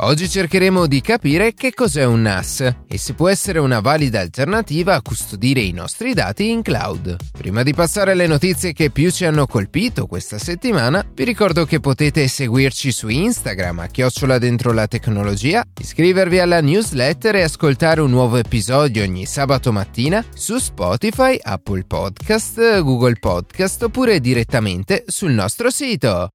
Oggi cercheremo di capire che cos'è un NAS e se può essere una valida alternativa a custodire i nostri dati in cloud. Prima di passare alle notizie che più ci hanno colpito questa settimana, vi ricordo che potete seguirci su Instagram a chiocciola dentro la tecnologia, iscrivervi alla newsletter e ascoltare un nuovo episodio ogni sabato mattina su Spotify, Apple Podcast, Google Podcast oppure direttamente sul nostro sito.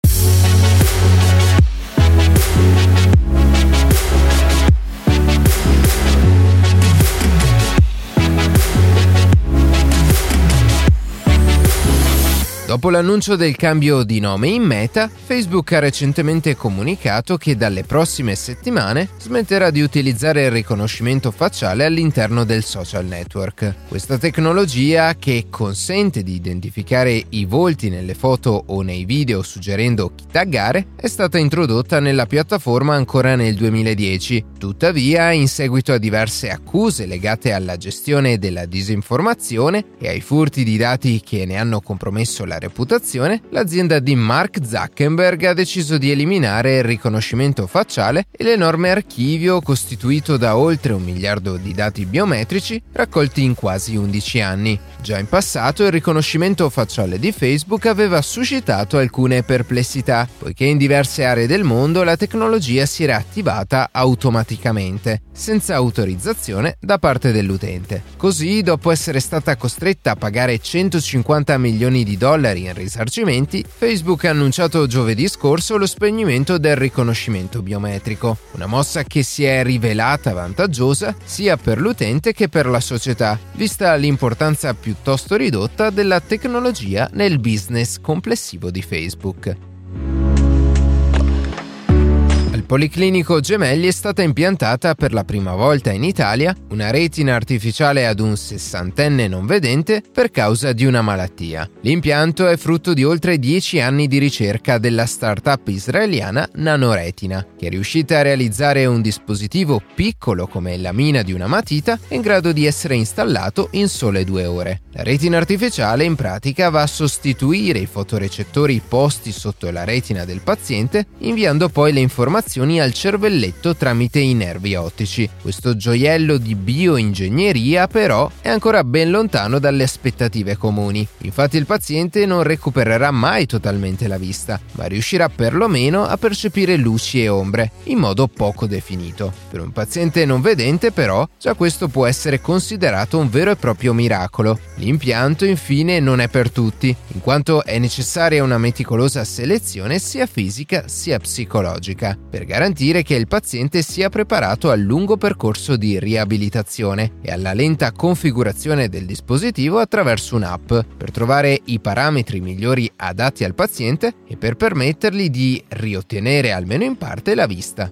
Dopo l'annuncio del cambio di nome in Meta, Facebook ha recentemente comunicato che dalle prossime settimane smetterà di utilizzare il riconoscimento facciale all'interno del social network. Questa tecnologia, che consente di identificare i volti nelle foto o nei video suggerendo chi taggare, è stata introdotta nella piattaforma ancora nel 2010. Tuttavia, in seguito a diverse accuse legate alla gestione della disinformazione e ai furti di dati che ne hanno compromesso la reputazione, l'azienda di Mark Zuckerberg ha deciso di eliminare il riconoscimento facciale e l'enorme archivio costituito da oltre un miliardo di dati biometrici raccolti in quasi 11 anni. Già in passato il riconoscimento facciale di Facebook aveva suscitato alcune perplessità, poiché in diverse aree del mondo la tecnologia si era attivata automaticamente, senza autorizzazione da parte dell'utente. Così, dopo essere stata costretta a pagare 150 milioni di dollari in risarcimenti, Facebook ha annunciato giovedì scorso lo spegnimento del riconoscimento biometrico, una mossa che si è rivelata vantaggiosa sia per l'utente che per la società, vista l'importanza piuttosto ridotta della tecnologia nel business complessivo di Facebook. Policlinico Gemelli è stata impiantata per la prima volta in Italia una retina artificiale ad un sessantenne non vedente per causa di una malattia. L'impianto è frutto di oltre dieci anni di ricerca della startup israeliana Nanoretina, che è riuscita a realizzare un dispositivo piccolo come la mina di una matita in grado di essere installato in sole due ore. La retina artificiale in pratica va a sostituire i fotorecettori posti sotto la retina del paziente, inviando poi le informazioni informazioni al cervelletto tramite i nervi ottici. Questo gioiello di bioingegneria però è ancora ben lontano dalle aspettative comuni. Infatti il paziente non recupererà mai totalmente la vista, ma riuscirà perlomeno a percepire luci e ombre in modo poco definito. Per un paziente non vedente però già questo può essere considerato un vero e proprio miracolo. L'impianto infine non è per tutti, in quanto è necessaria una meticolosa selezione sia fisica sia psicologica. Per garantire che il paziente sia preparato al lungo percorso di riabilitazione e alla lenta configurazione del dispositivo attraverso un'app per trovare i parametri migliori adatti al paziente e per permettergli di riottenere almeno in parte la vista.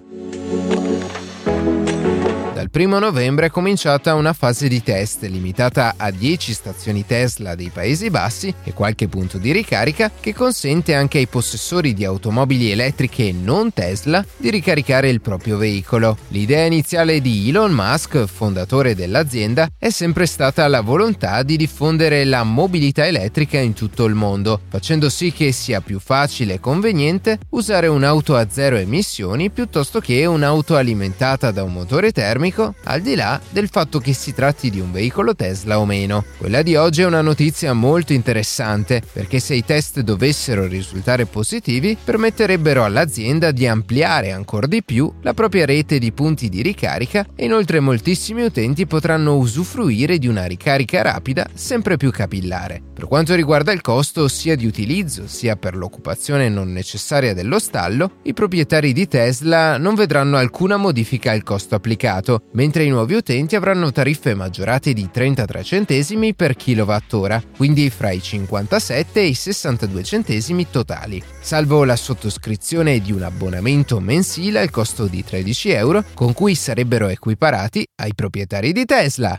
Dal 1 novembre è cominciata una fase di test limitata a 10 stazioni Tesla dei Paesi Bassi e qualche punto di ricarica che consente anche ai possessori di automobili elettriche non Tesla di ricaricare il proprio veicolo. L'idea iniziale di Elon Musk, fondatore dell'azienda, è sempre stata la volontà di diffondere la mobilità elettrica in tutto il mondo, facendo sì che sia più facile e conveniente usare un'auto a zero emissioni piuttosto che un'auto alimentata da un motore termico economico, al di là del fatto che si tratti di un veicolo Tesla o meno. Quella di oggi è una notizia molto interessante perché se i test dovessero risultare positivi permetterebbero all'azienda di ampliare ancora di più la propria rete di punti di ricarica e inoltre moltissimi utenti potranno usufruire di una ricarica rapida sempre più capillare. Per quanto riguarda il costo sia di utilizzo sia per l'occupazione non necessaria dello stallo, i proprietari di Tesla non vedranno alcuna modifica al costo applicato, mentre i nuovi utenti avranno tariffe maggiorate di 33 centesimi per kilowattora, quindi fra i 57 e i 62 centesimi totali, salvo la sottoscrizione di un abbonamento mensile al costo di 13 euro, con cui sarebbero equiparati ai proprietari di Tesla.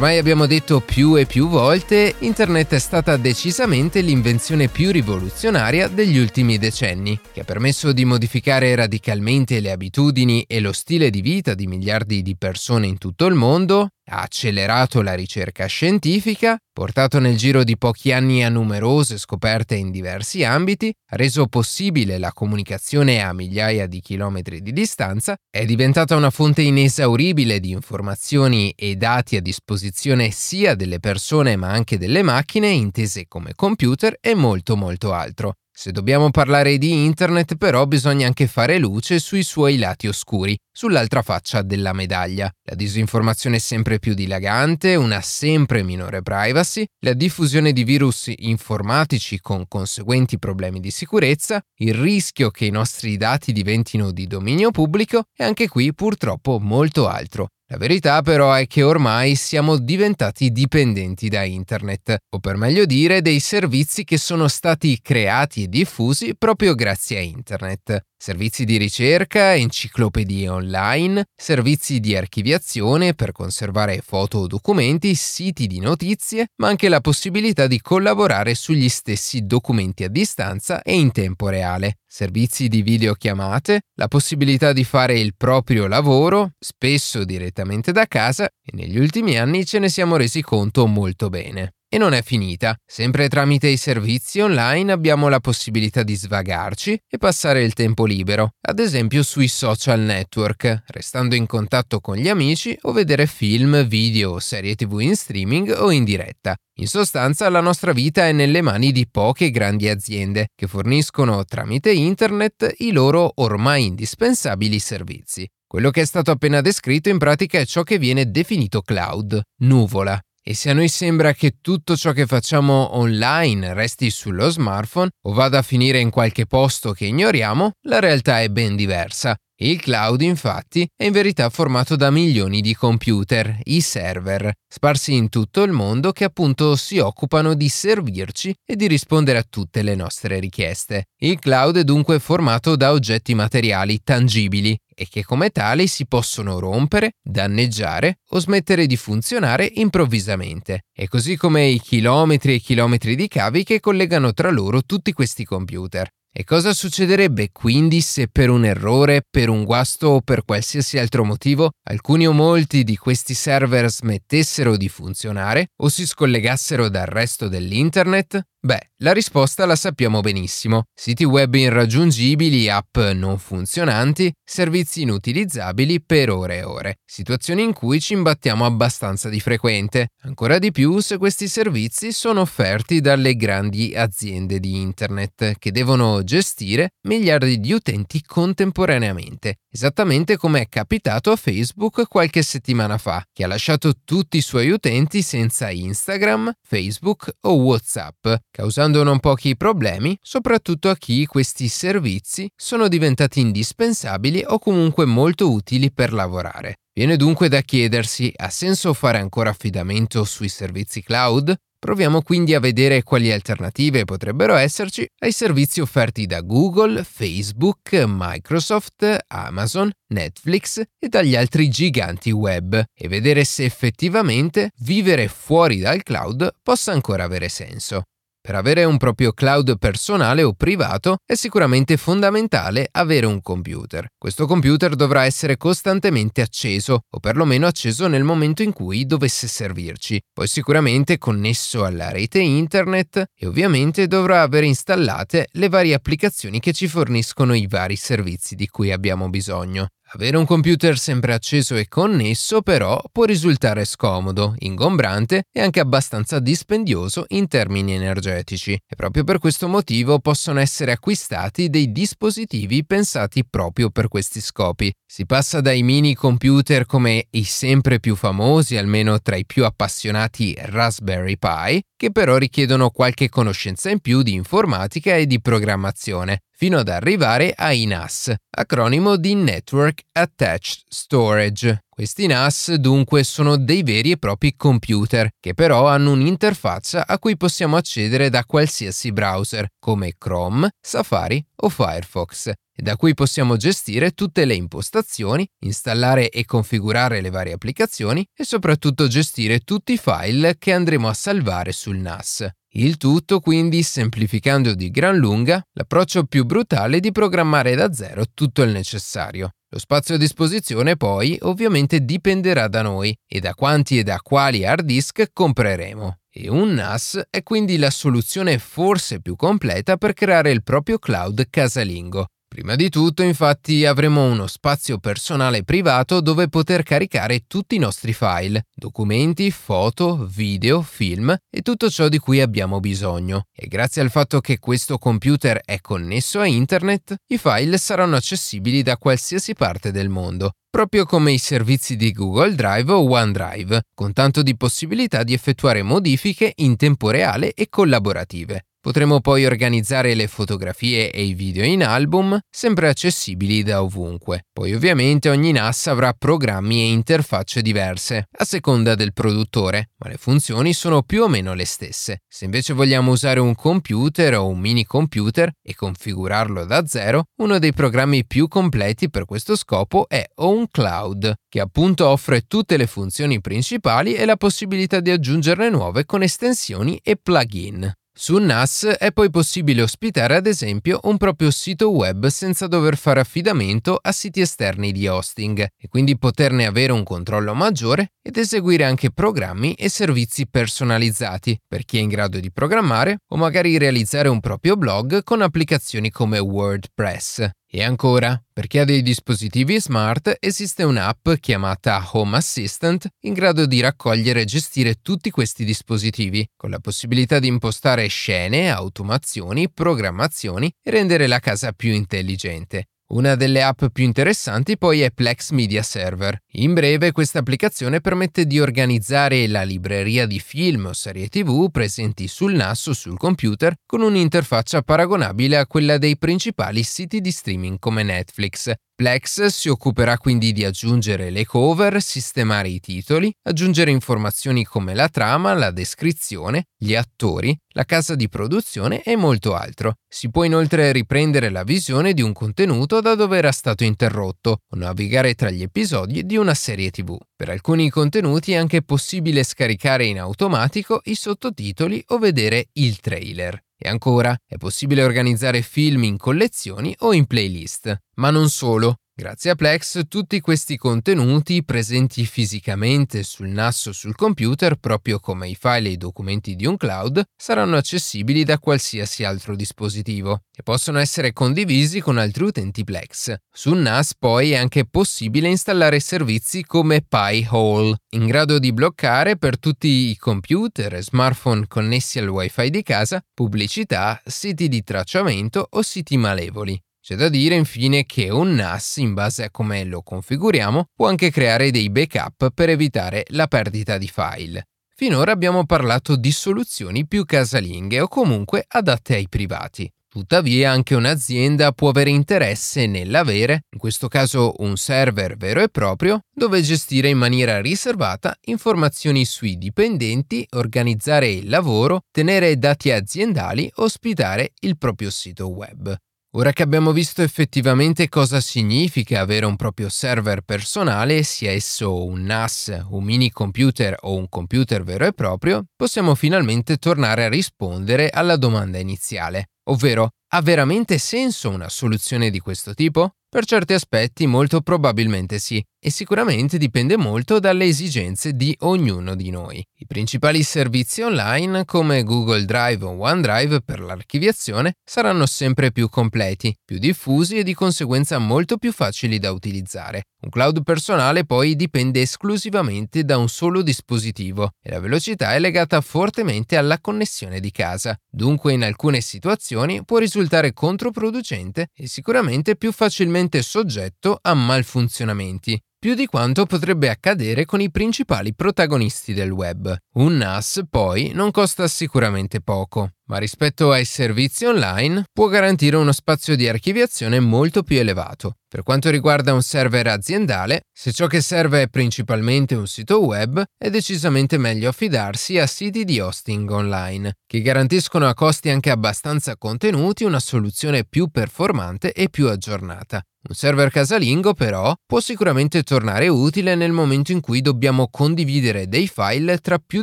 Ormai abbiamo detto più e più volte, Internet è stata decisamente l'invenzione più rivoluzionaria degli ultimi decenni, che ha permesso di modificare radicalmente le abitudini e lo stile di vita di miliardi di persone in tutto il mondo, ha accelerato la ricerca scientifica, portato nel giro di pochi anni a numerose scoperte in diversi ambiti, reso possibile la comunicazione a migliaia di chilometri di distanza, è diventata una fonte inesauribile di informazioni e dati a disposizione sia delle persone ma anche delle macchine intese come computer e molto molto altro. Se dobbiamo parlare di Internet però bisogna anche fare luce sui suoi lati oscuri, sull'altra faccia della medaglia. La disinformazione sempre più dilagante, una sempre minore privacy, la diffusione di virus informatici con conseguenti problemi di sicurezza, il rischio che i nostri dati diventino di dominio pubblico e anche qui purtroppo molto altro. La verità però è che ormai siamo diventati dipendenti da Internet, o per meglio dire dei servizi che sono stati creati e diffusi proprio grazie a Internet servizi di ricerca, enciclopedie online, servizi di archiviazione per conservare foto o documenti, siti di notizie, ma anche la possibilità di collaborare sugli stessi documenti a distanza e in tempo reale, servizi di videochiamate, la possibilità di fare il proprio lavoro, spesso direttamente da casa, e negli ultimi anni ce ne siamo resi conto molto bene. E non è finita. Sempre tramite i servizi online abbiamo la possibilità di svagarci e passare il tempo libero, ad esempio sui social network, restando in contatto con gli amici o vedere film, video serie tv in streaming o in diretta. In sostanza la nostra vita è nelle mani di poche grandi aziende che forniscono tramite internet i loro ormai indispensabili servizi. Quello che è stato appena descritto in pratica è ciò che viene definito cloud, nuvola, e se a noi sembra che tutto ciò che facciamo online resti sullo smartphone o vada a finire in qualche posto che ignoriamo, la realtà è ben diversa. Il cloud, infatti, è in verità formato da milioni di computer, i server, sparsi in tutto il mondo che appunto si occupano di servirci e di rispondere a tutte le nostre richieste. Il cloud è dunque formato da oggetti materiali tangibili e che come tali si possono rompere, danneggiare o smettere di funzionare improvvisamente. E così come i chilometri e chilometri di cavi che collegano tra loro tutti questi computer. E cosa succederebbe quindi se per un errore, per un guasto o per qualsiasi altro motivo alcuni o molti di questi server smettessero di funzionare o si scollegassero dal resto dell'internet? Beh, la risposta la sappiamo benissimo. Siti web irraggiungibili, app non funzionanti, servizi inutilizzabili per ore e ore. Situazioni in cui ci imbattiamo abbastanza di frequente. Ancora di più se questi servizi sono offerti dalle grandi aziende di Internet, che devono gestire miliardi di utenti contemporaneamente. Esattamente come è capitato a Facebook qualche settimana fa, che ha lasciato tutti i suoi utenti senza Instagram, Facebook o WhatsApp causando non pochi problemi, soprattutto a chi questi servizi sono diventati indispensabili o comunque molto utili per lavorare. Viene dunque da chiedersi, ha senso fare ancora affidamento sui servizi cloud? Proviamo quindi a vedere quali alternative potrebbero esserci ai servizi offerti da Google, Facebook, Microsoft, Amazon, Netflix e dagli altri giganti web e vedere se effettivamente vivere fuori dal cloud possa ancora avere senso. Per avere un proprio cloud personale o privato è sicuramente fondamentale avere un computer. Questo computer dovrà essere costantemente acceso o perlomeno acceso nel momento in cui dovesse servirci, poi sicuramente connesso alla rete internet e ovviamente dovrà avere installate le varie applicazioni che ci forniscono i vari servizi di cui abbiamo bisogno. Avere un computer sempre acceso e connesso però può risultare scomodo, ingombrante e anche abbastanza dispendioso in termini energetici e proprio per questo motivo possono essere acquistati dei dispositivi pensati proprio per questi scopi. Si passa dai mini computer come i sempre più famosi, almeno tra i più appassionati Raspberry Pi, che però richiedono qualche conoscenza in più di informatica e di programmazione, fino ad arrivare ai NAS, acronimo di Network Attached Storage. Questi NAS dunque sono dei veri e propri computer, che però hanno un'interfaccia a cui possiamo accedere da qualsiasi browser, come Chrome, Safari o Firefox, e da cui possiamo gestire tutte le impostazioni, installare e configurare le varie applicazioni e soprattutto gestire tutti i file che andremo a salvare sul NAS. Il tutto quindi semplificando di gran lunga l'approccio più brutale di programmare da zero tutto il necessario. Lo spazio a disposizione poi ovviamente dipenderà da noi e da quanti e da quali hard disk compreremo. E un NAS è quindi la soluzione forse più completa per creare il proprio cloud casalingo, Prima di tutto, infatti, avremo uno spazio personale privato dove poter caricare tutti i nostri file, documenti, foto, video, film e tutto ciò di cui abbiamo bisogno. E grazie al fatto che questo computer è connesso a internet, i file saranno accessibili da qualsiasi parte del mondo, proprio come i servizi di Google Drive o OneDrive, con tanto di possibilità di effettuare modifiche in tempo reale e collaborative. Potremo poi organizzare le fotografie e i video in album, sempre accessibili da ovunque. Poi ovviamente ogni NAS avrà programmi e interfacce diverse, a seconda del produttore, ma le funzioni sono più o meno le stesse. Se invece vogliamo usare un computer o un mini computer e configurarlo da zero, uno dei programmi più completi per questo scopo è OwnCloud, che appunto offre tutte le funzioni principali e la possibilità di aggiungerne nuove con estensioni e plugin. Su NAS è poi possibile ospitare ad esempio un proprio sito web senza dover fare affidamento a siti esterni di hosting e quindi poterne avere un controllo maggiore ed eseguire anche programmi e servizi personalizzati per chi è in grado di programmare o magari realizzare un proprio blog con applicazioni come WordPress. E ancora, per chi ha dei dispositivi smart esiste un'app chiamata Home Assistant in grado di raccogliere e gestire tutti questi dispositivi, con la possibilità di impostare scene, automazioni, programmazioni e rendere la casa più intelligente. Una delle app più interessanti poi è Plex Media Server. In breve questa applicazione permette di organizzare la libreria di film o serie tv presenti sul NAS o sul computer con un'interfaccia paragonabile a quella dei principali siti di streaming come Netflix, Plex si occuperà quindi di aggiungere le cover, sistemare i titoli, aggiungere informazioni come la trama, la descrizione, gli attori, la casa di produzione e molto altro. Si può inoltre riprendere la visione di un contenuto da dove era stato interrotto o navigare tra gli episodi di una serie tv. Per alcuni contenuti è anche possibile scaricare in automatico i sottotitoli o vedere il trailer. E ancora, è possibile organizzare film in collezioni o in playlist. Ma non solo. Grazie a Plex tutti questi contenuti presenti fisicamente sul NAS o sul computer, proprio come i file e i documenti di un cloud, saranno accessibili da qualsiasi altro dispositivo e possono essere condivisi con altri utenti Plex. Sul NAS poi è anche possibile installare servizi come Pi-hole, in grado di bloccare per tutti i computer e smartphone connessi al wifi di casa pubblicità, siti di tracciamento o siti malevoli. C'è da dire infine che un NAS, in base a come lo configuriamo, può anche creare dei backup per evitare la perdita di file. Finora abbiamo parlato di soluzioni più casalinghe o comunque adatte ai privati. Tuttavia anche un'azienda può avere interesse nell'avere, in questo caso un server vero e proprio, dove gestire in maniera riservata informazioni sui dipendenti, organizzare il lavoro, tenere dati aziendali, ospitare il proprio sito web. Ora che abbiamo visto effettivamente cosa significa avere un proprio server personale, sia esso un NAS, un mini computer o un computer vero e proprio, possiamo finalmente tornare a rispondere alla domanda iniziale, ovvero ha veramente senso una soluzione di questo tipo? Per certi aspetti molto probabilmente sì, e sicuramente dipende molto dalle esigenze di ognuno di noi. I principali servizi online come Google Drive o OneDrive per l'archiviazione saranno sempre più completi, più diffusi e di conseguenza molto più facili da utilizzare. Un cloud personale poi dipende esclusivamente da un solo dispositivo e la velocità è legata fortemente alla connessione di casa. Dunque in alcune situazioni può risultare controproducente e sicuramente più facilmente soggetto a malfunzionamenti, più di quanto potrebbe accadere con i principali protagonisti del web. Un NAS, poi, non costa sicuramente poco, ma rispetto ai servizi online può garantire uno spazio di archiviazione molto più elevato. Per quanto riguarda un server aziendale, se ciò che serve è principalmente un sito web, è decisamente meglio affidarsi a siti di hosting online, che garantiscono a costi anche abbastanza contenuti una soluzione più performante e più aggiornata. Un server casalingo però può sicuramente tornare utile nel momento in cui dobbiamo condividere dei file tra più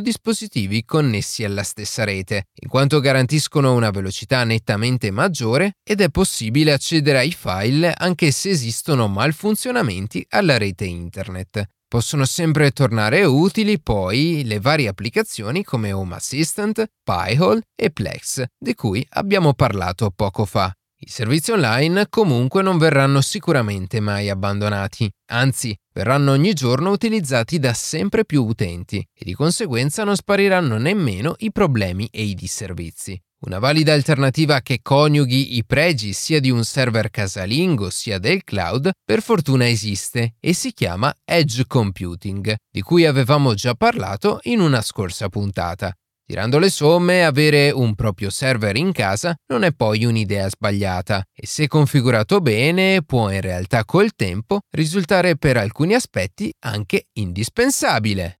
dispositivi connessi alla stessa rete, in quanto garantiscono una velocità nettamente maggiore ed è possibile accedere ai file anche se esistono malfunzionamenti alla rete internet. Possono sempre tornare utili poi le varie applicazioni come Home Assistant, Pi-hole e Plex, di cui abbiamo parlato poco fa. I servizi online comunque non verranno sicuramente mai abbandonati, anzi verranno ogni giorno utilizzati da sempre più utenti e di conseguenza non spariranno nemmeno i problemi e i disservizi. Una valida alternativa che coniughi i pregi sia di un server casalingo sia del cloud per fortuna esiste e si chiama Edge Computing, di cui avevamo già parlato in una scorsa puntata. Tirando le somme, avere un proprio server in casa non è poi un'idea sbagliata e se configurato bene può in realtà col tempo risultare per alcuni aspetti anche indispensabile.